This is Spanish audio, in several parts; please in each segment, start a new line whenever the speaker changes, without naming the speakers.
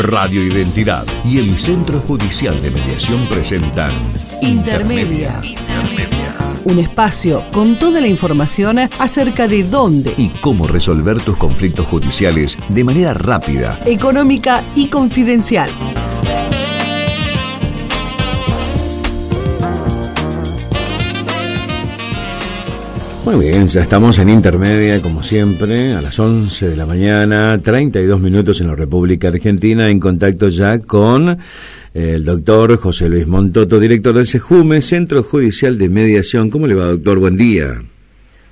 Radio Identidad y el Centro Judicial de Mediación presentan
Intermedia. Un espacio con toda la información acerca de dónde,
y cómo resolver tus conflictos judiciales de manera rápida.
económica y confidencial.
Muy bien, ya estamos en intermedia, como siempre, a las 11 de la mañana, 32 minutos en la República Argentina, en contacto ya con el doctor José Luis Montoto, director del SEJUME, Centro Judicial de Mediación. ¿Cómo le va, doctor? Buen día.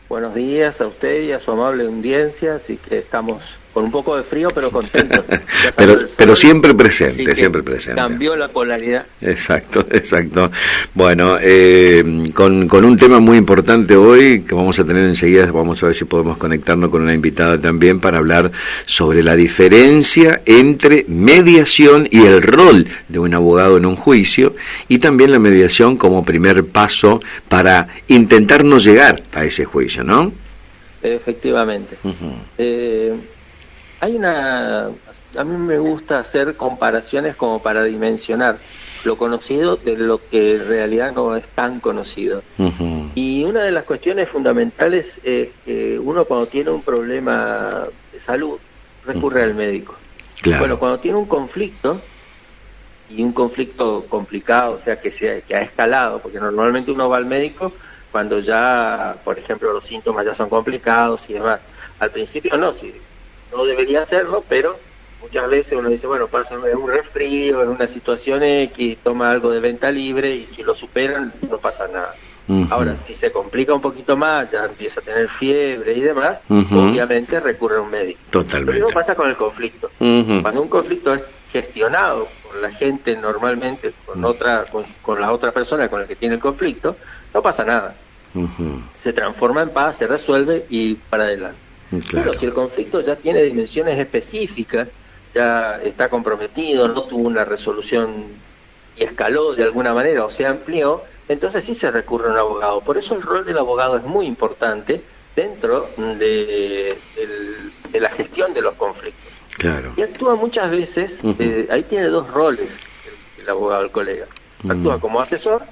Buenos días a usted y a su amable audiencia, así que estamos con un poco de frío, pero salió
Pero, siempre presente, siempre presente.
Cambió la polaridad.
Exacto, exacto. Bueno, eh, con, con un tema muy importante hoy que vamos a tener enseguida, vamos a ver si podemos conectarnos con una invitada también para hablar sobre la diferencia entre mediación y el rol de un abogado en un juicio y también la mediación como primer paso para intentar no llegar a ese juicio, ¿no?
Efectivamente. Eh, hay una... A mí me gusta hacer comparaciones como para dimensionar lo conocido de lo que en realidad no es tan conocido. Y una de las cuestiones fundamentales es que uno cuando tiene un problema de salud recurre al médico.
Claro.
Bueno, cuando tiene un conflicto, y un conflicto complicado, o sea, que, se, que ha escalado, porque normalmente uno va al médico cuando ya, por ejemplo, los síntomas ya son complicados y demás. Al principio no, sí, no debería hacerlo, pero muchas veces uno dice, bueno, pasa un un resfrío, en una situación X, toma algo de venta libre y si lo superan no pasa nada. Ahora, si se complica un poquito más, ya empieza a tener fiebre y demás, obviamente recurre a un médico. Lo
Totalmente.
mismo pasa con el conflicto. Cuando un conflicto es gestionado por la gente normalmente con otra con, con la otra persona con la que tiene el conflicto, no pasa nada. Se transforma en paz, se resuelve y para adelante.
Claro.
Pero si el conflicto ya tiene dimensiones específicas, ya está comprometido, no tuvo una resolución y escaló de alguna manera o se amplió, entonces sí se recurre a un abogado. Por eso el rol del abogado es muy importante dentro de, la gestión de los conflictos.
Claro.
Y actúa muchas veces, eh, ahí tiene dos roles el, el abogado, el colega. Actúa
Ujú.
como asesor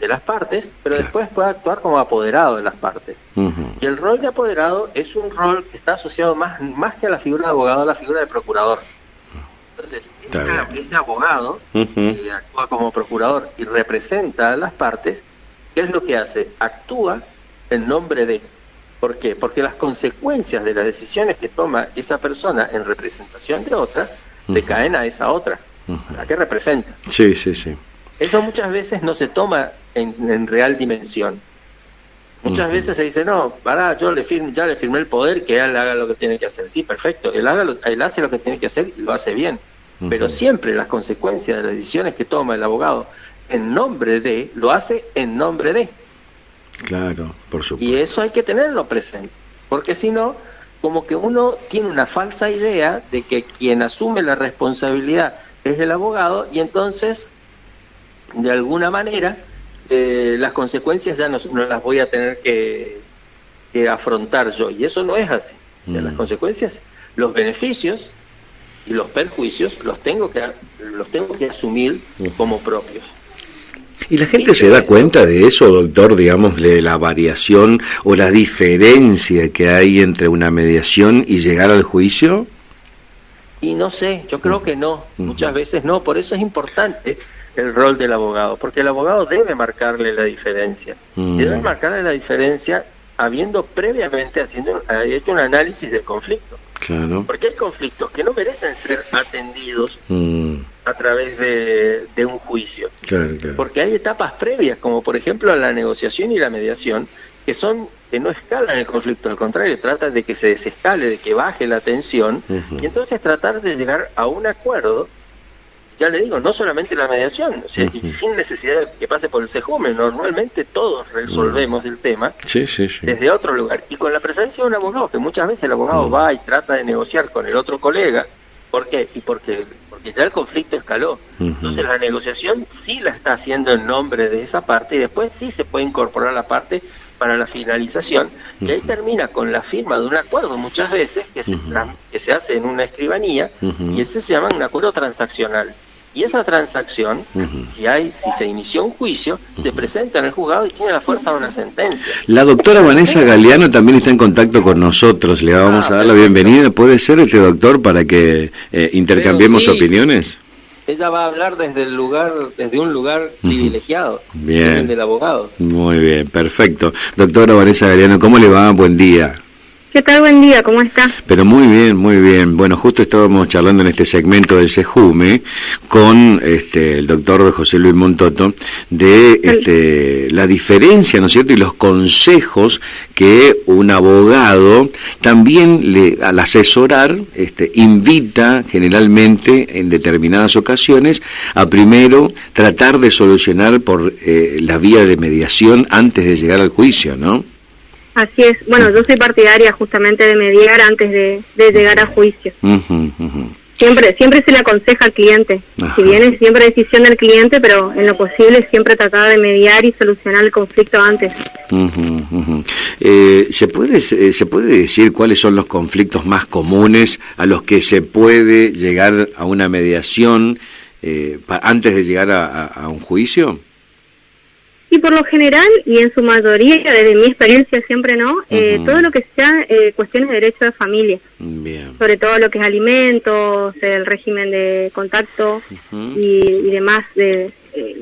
de las partes, pero
Claro.
después puede actuar como apoderado de las partes. Y el rol de apoderado es un rol que está asociado más, más que a la figura de abogado, a la figura de procurador. Entonces,
bien.
ese abogado que actúa como procurador y representa a las partes, ¿qué es lo que hace? Actúa en nombre de. ¿Por qué? Porque las consecuencias de las decisiones que toma esa persona en representación de otra, le caen a esa otra, a la que representa.
Sí, sí, sí.
Eso muchas veces no se toma en, en real dimensión. Muchas veces se dice, no, pará, yo le firme, ya le firmé el poder, que él haga lo que tiene que hacer. Sí, perfecto, él, haga lo- él hace lo que tiene que hacer y lo hace bien. Pero siempre las consecuencias de las decisiones que toma el abogado en nombre de, lo hace en nombre de.
Claro, por
Y
supuesto.
eso hay que tenerlo presente. Porque si no, como que uno tiene una falsa idea de que quien asume la responsabilidad es el abogado y entonces, de alguna manera, eh, las consecuencias ya no, no las voy a tener que, que afrontar yo. Y eso no es así. O sea,
Mm.
las consecuencias, los beneficios y los perjuicios los tengo que, los tengo que asumir como propios.
¿Y la gente se da cuenta de eso, doctor, digamos, de la variación o la diferencia que hay entre una mediación y llegar al juicio?
Y no sé, yo creo que no, muchas veces no, por eso es importante el rol del abogado, porque el abogado debe marcarle la diferencia.
Mm.
Debe marcarle la diferencia habiendo previamente haciendo, hecho un análisis del conflicto.
Claro.
Porque hay conflictos que no merecen ser atendidos
Mm,
a través de, de un juicio.
claro, claro.
Porque hay etapas previas, como por ejemplo la negociación y la mediación, que son que no escalan el conflicto, al contrario, tratan de que se desescale, de que baje la tensión, y entonces tratar de llegar a un acuerdo, ya le digo, no solamente la mediación, o sea, y sin necesidad de que pase por el CEJUME, normalmente todos resolvemos el tema
Sí, sí, sí.
desde otro lugar, y con la presencia de un abogado, que muchas veces el abogado va y trata de negociar con el otro colega, ¿por qué? Y porque, porque ya el conflicto escaló. Entonces la negociación sí la está haciendo en nombre de esa parte y después sí se puede incorporar la parte para la finalización, que ahí termina con la firma de un acuerdo muchas veces que se, que se hace en una escribanía y ese se llama un acuerdo transaccional. Y esa transacción, si hay, si se inició un juicio, se presenta en el juzgado y tiene la fuerza de una sentencia.
La doctora Vanessa Galeano también está en contacto con nosotros. Le vamos a dar la bienvenida. ¿Puede ser este doctor para que eh, intercambiemos opiniones?
ella va a hablar desde el lugar, desde un lugar privilegiado, bien. el del abogado.
Muy bien, perfecto. Doctora Vanessa Galeano, ¿cómo le va? Buen día.
¿Qué tal? Buen día, ¿cómo está?
Pero muy bien, muy bien. Bueno, justo estábamos charlando en este segmento del Sejume con este, el doctor José Luis Montoto de este, la diferencia, ¿no es cierto?, y los consejos que un abogado también le, al asesorar este, invita generalmente en determinadas ocasiones a primero tratar de solucionar por eh, la vía de mediación antes de llegar al juicio, ¿no?
Así es. Bueno, yo soy partidaria justamente de mediar antes de, llegar a juicio. Siempre siempre se le aconseja al cliente. Si bien es siempre decisión del cliente, pero en lo posible siempre tratar de mediar y solucionar el conflicto antes.
Eh, ¿se, puede, eh, ¿Se puede decir cuáles son los conflictos más comunes a los que se puede llegar a una mediación eh, antes de llegar a un juicio?
Y por lo general, y en su mayoría, desde mi experiencia siempre no, eh, todo lo que sea eh, cuestiones de derecho de familia. Sobre todo lo que es alimentos, el régimen de contacto y, demás, de, eh,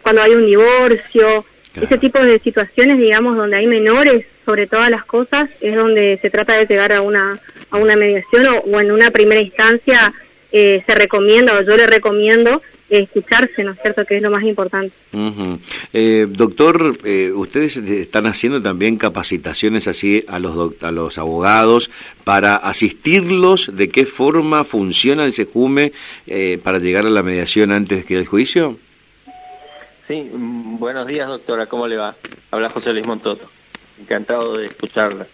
cuando hay un divorcio, ese tipo de situaciones, digamos, donde hay menores sobre todas las cosas, es donde se trata de llegar a una, a una mediación o, en una primera instancia se recomienda o yo le recomiendo escucharse, ¿no es cierto?, que es lo más importante.
eh, doctor, eh, ustedes están haciendo también capacitaciones así a los, a los abogados para asistirlos de qué forma funciona el SEJUME eh, para llegar a la mediación antes que el juicio.
Sí, mm, buenos días, doctora, ¿cómo le va? Habla José Luis Montoto, encantado de escucharla.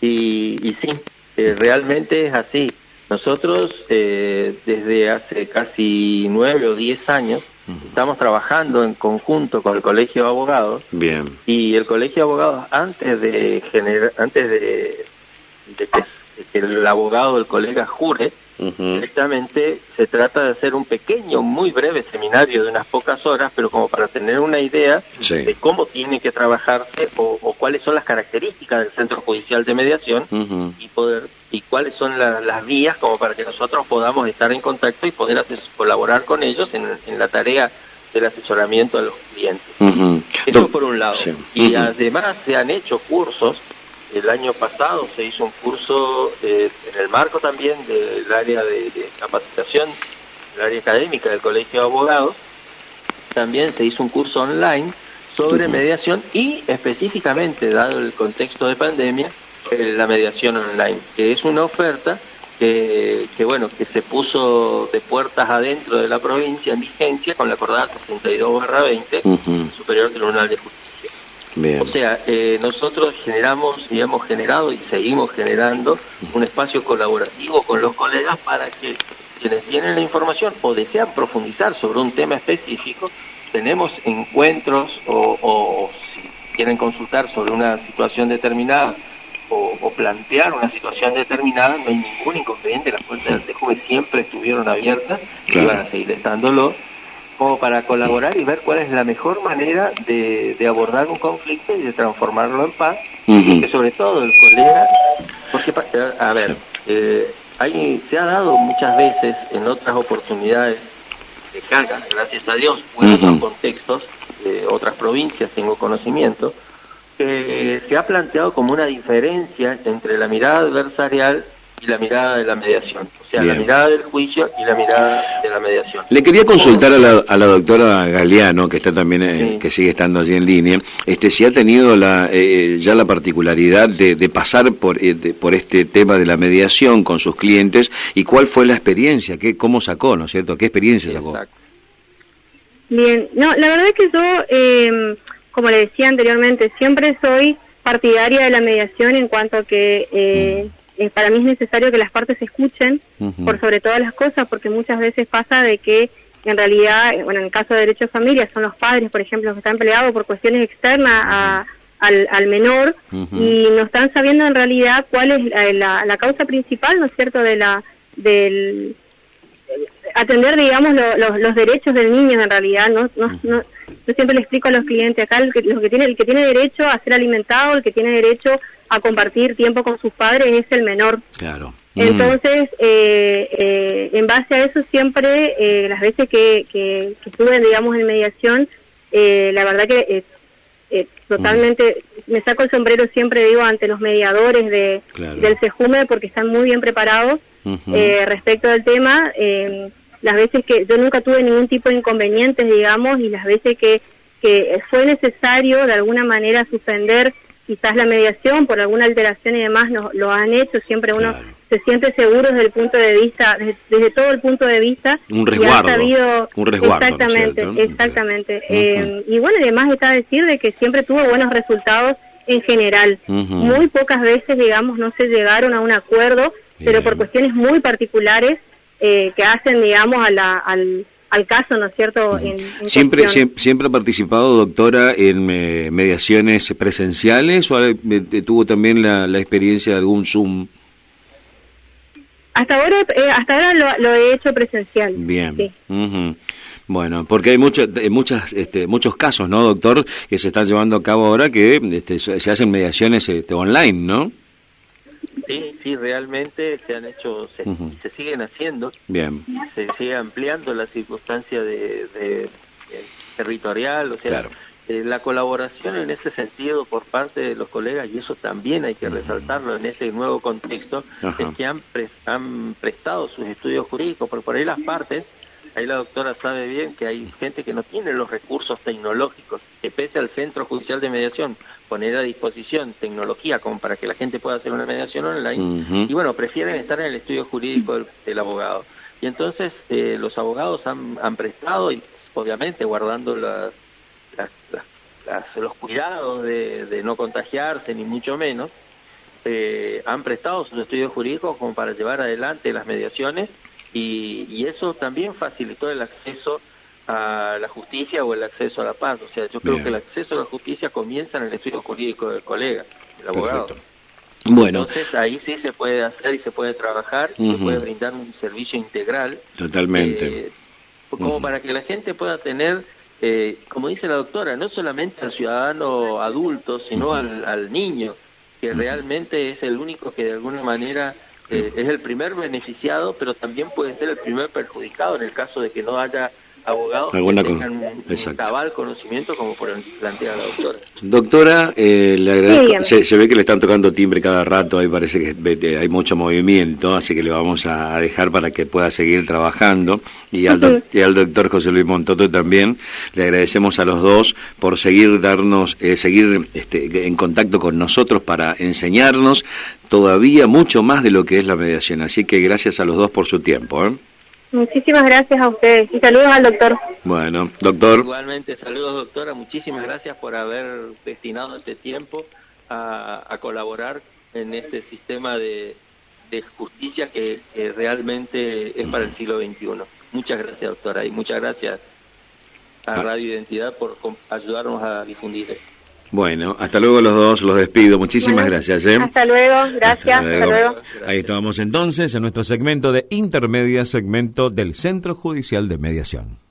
Y, y sí, eh, realmente es así nosotros eh, desde hace casi nueve o diez años estamos trabajando en conjunto con el Colegio de Abogados.
Bien.
Y el Colegio de Abogados antes de generar, antes de, de que, el abogado, el colega jure, directamente se trata de hacer un pequeño, muy breve seminario de unas pocas horas, pero como para tener una idea de cómo tiene que trabajarse o, cuáles son las características del Centro Judicial de Mediación y poder y cuáles son las vías como para que nosotros podamos estar en contacto y poder colaborar con ellos en, la tarea del asesoramiento de los clientes. Eso por un lado. Y además se han hecho cursos el año pasado se hizo un curso eh, en el marco también del área de, capacitación, el área académica del Colegio de Abogados. También se hizo un curso online sobre mediación y específicamente, dado el contexto de pandemia, eh, la mediación online, que es una oferta que, que, bueno que se puso de puertas adentro de la provincia en vigencia con la acordada 62/20 Superior Tribunal de Justicia. O sea, eh, nosotros generamos y hemos generado y seguimos generando un espacio colaborativo con los colegas para que quienes tienen la información o desean profundizar sobre un tema específico, tenemos encuentros o, si quieren consultar sobre una situación determinada o, plantear una situación determinada, no hay ningún inconveniente, las puertas del CJV siempre estuvieron abiertas y van a seguir estándolo como para colaborar y ver cuál es la mejor manera de, abordar un conflicto y de transformarlo en paz, y que sobre todo el colega, porque, a ver, eh, hay, se ha dado muchas veces en otras oportunidades de carga, gracias a Dios, o en otros contextos, de otras provincias tengo conocimiento, que se ha planteado como una diferencia entre la mirada adversarial y la mirada de la mediación, o sea, la mirada del juicio y la mirada de la mediación.
Le quería consultar a la, a la doctora Galeano, que está también, eh, que sigue estando allí en línea, este, si ha tenido la, eh, ya la particularidad de, de pasar por, eh, por este tema de la mediación con sus clientes y cuál fue la experiencia, qué, cómo sacó, ¿no es cierto? ¿Qué experiencia sacó?
Bien, no, la verdad es que yo, em, como le decía anteriormente, siempre soy partidaria de la mediación en cuanto a que mm. Eh, para mí es necesario que las partes escuchen por sobre todas las cosas, porque muchas veces pasa de que en realidad, eh, bueno, en el caso de derecho de familia son los padres, por ejemplo, que están peleados por cuestiones externas a, al, al menor y no están sabiendo en realidad cuál es la, la, causa principal, ¿no es cierto?, de la del atender, digamos, los, los derechos del niño en realidad, no, no, no, yo siempre le explico a los clientes acá, el que, lo que tiene, el que tiene derecho a ser alimentado, el que tiene derecho a compartir tiempo con sus padres es el menor.
Claro.
Entonces, eh, eh, en base a eso siempre, eh, las veces que, que, que, estuve, digamos, en mediación, eh, la verdad que eh, totalmente me saco el sombrero siempre digo ante los mediadores de del CEJUME porque están muy bien preparados eh, respecto del tema eh, las veces que yo nunca tuve ningún tipo de inconvenientes digamos y las veces que que fue necesario de alguna manera suspender quizás la mediación por alguna alteración y demás no, lo han hecho. Siempre uno se siente seguro desde el punto de vista desde, todo el punto de vista.
Un resguardo un resguardo
exactamente exactamente. Eh, y bueno además está a decir de que siempre tuvo buenos resultados en general. Muy pocas veces digamos no se llegaron a un acuerdo pero por cuestiones muy particulares eh, que hacen digamos a la, al al caso, ¿no es cierto?
¿Siempre, siempre, ha participado, doctora, en eh, mediaciones presenciales o eh, tuvo también la, experiencia de algún Zoom?
Hasta ahora, eh, hasta ahora lo, he hecho presencial.
Bien. Bueno, porque hay muchas, muchas, este, muchos casos, ¿no, doctor, que se están llevando a cabo ahora que este, se hacen mediaciones este, online, ¿no?
Sí, realmente se han hecho se, y se siguen haciendo.
Bien.
se sigue ampliando la circunstancia de, territorial, o sea, eh, la colaboración en ese sentido por parte de los colegas, y eso también hay que resaltarlo en este nuevo contexto, es que han, han prestado sus estudios jurídicos, porque por ahí las partes ahí la doctora sabe bien que hay gente que no tiene los recursos tecnológicos, que pese al Centro Judicial de Mediación poner a disposición tecnología como para que la gente pueda hacer una mediación online, y bueno, prefieren estar en el estudio jurídico del, abogado. Y entonces eh, los abogados han, han, prestado, y obviamente guardando las, los cuidados de, no contagiarse, ni mucho menos, eh, han prestado sus estudios jurídicos como para llevar adelante las mediaciones y, eso también facilitó el acceso a la justicia o el acceso a la paz. O sea, yo creo que el acceso a la justicia comienza en el estudio jurídico del colega, del abogado.
Bueno.
Entonces ahí sí se puede hacer y se puede trabajar y se puede brindar un servicio integral.
Totalmente.
Eh, como para que la gente pueda tener, eh, como dice la doctora, no solamente al ciudadano adulto, sino al, al niño, que realmente es el único que de alguna manera eh, es el primer beneficiado, pero también puede ser el primer perjudicado en el caso de que no haya abogados que tengan un, cabal conocimiento como por plantea la doctora.
Doctora, eh, le agradezco. Se, ve que le están tocando timbre cada rato, ahí parece que hay mucho movimiento, así que le vamos a dejar para que pueda seguir trabajando. Y al, y al doctor José Luis Montoto también, le agradecemos a los dos por seguir darnos, eh, seguir este, en contacto con nosotros para enseñarnos todavía mucho más de lo que es la mediación. Así que gracias a los dos por su tiempo. ¿eh?
Muchísimas gracias a ustedes y saludos al doctor.
Bueno, doctor.
Igualmente, saludos doctora, muchísimas gracias por haber destinado este tiempo a, colaborar en este sistema de, justicia que, realmente es para el siglo XXI. Muchas gracias doctora y muchas gracias a ah. Radio Identidad por ayudarnos a difundir
bueno, hasta luego los dos, los despido. Muchísimas gracias. ¿eh?
Hasta luego, gracias. Hasta luego.
Ahí estábamos entonces en nuestro segmento de intermedia, segmento del Centro Judicial de Mediación.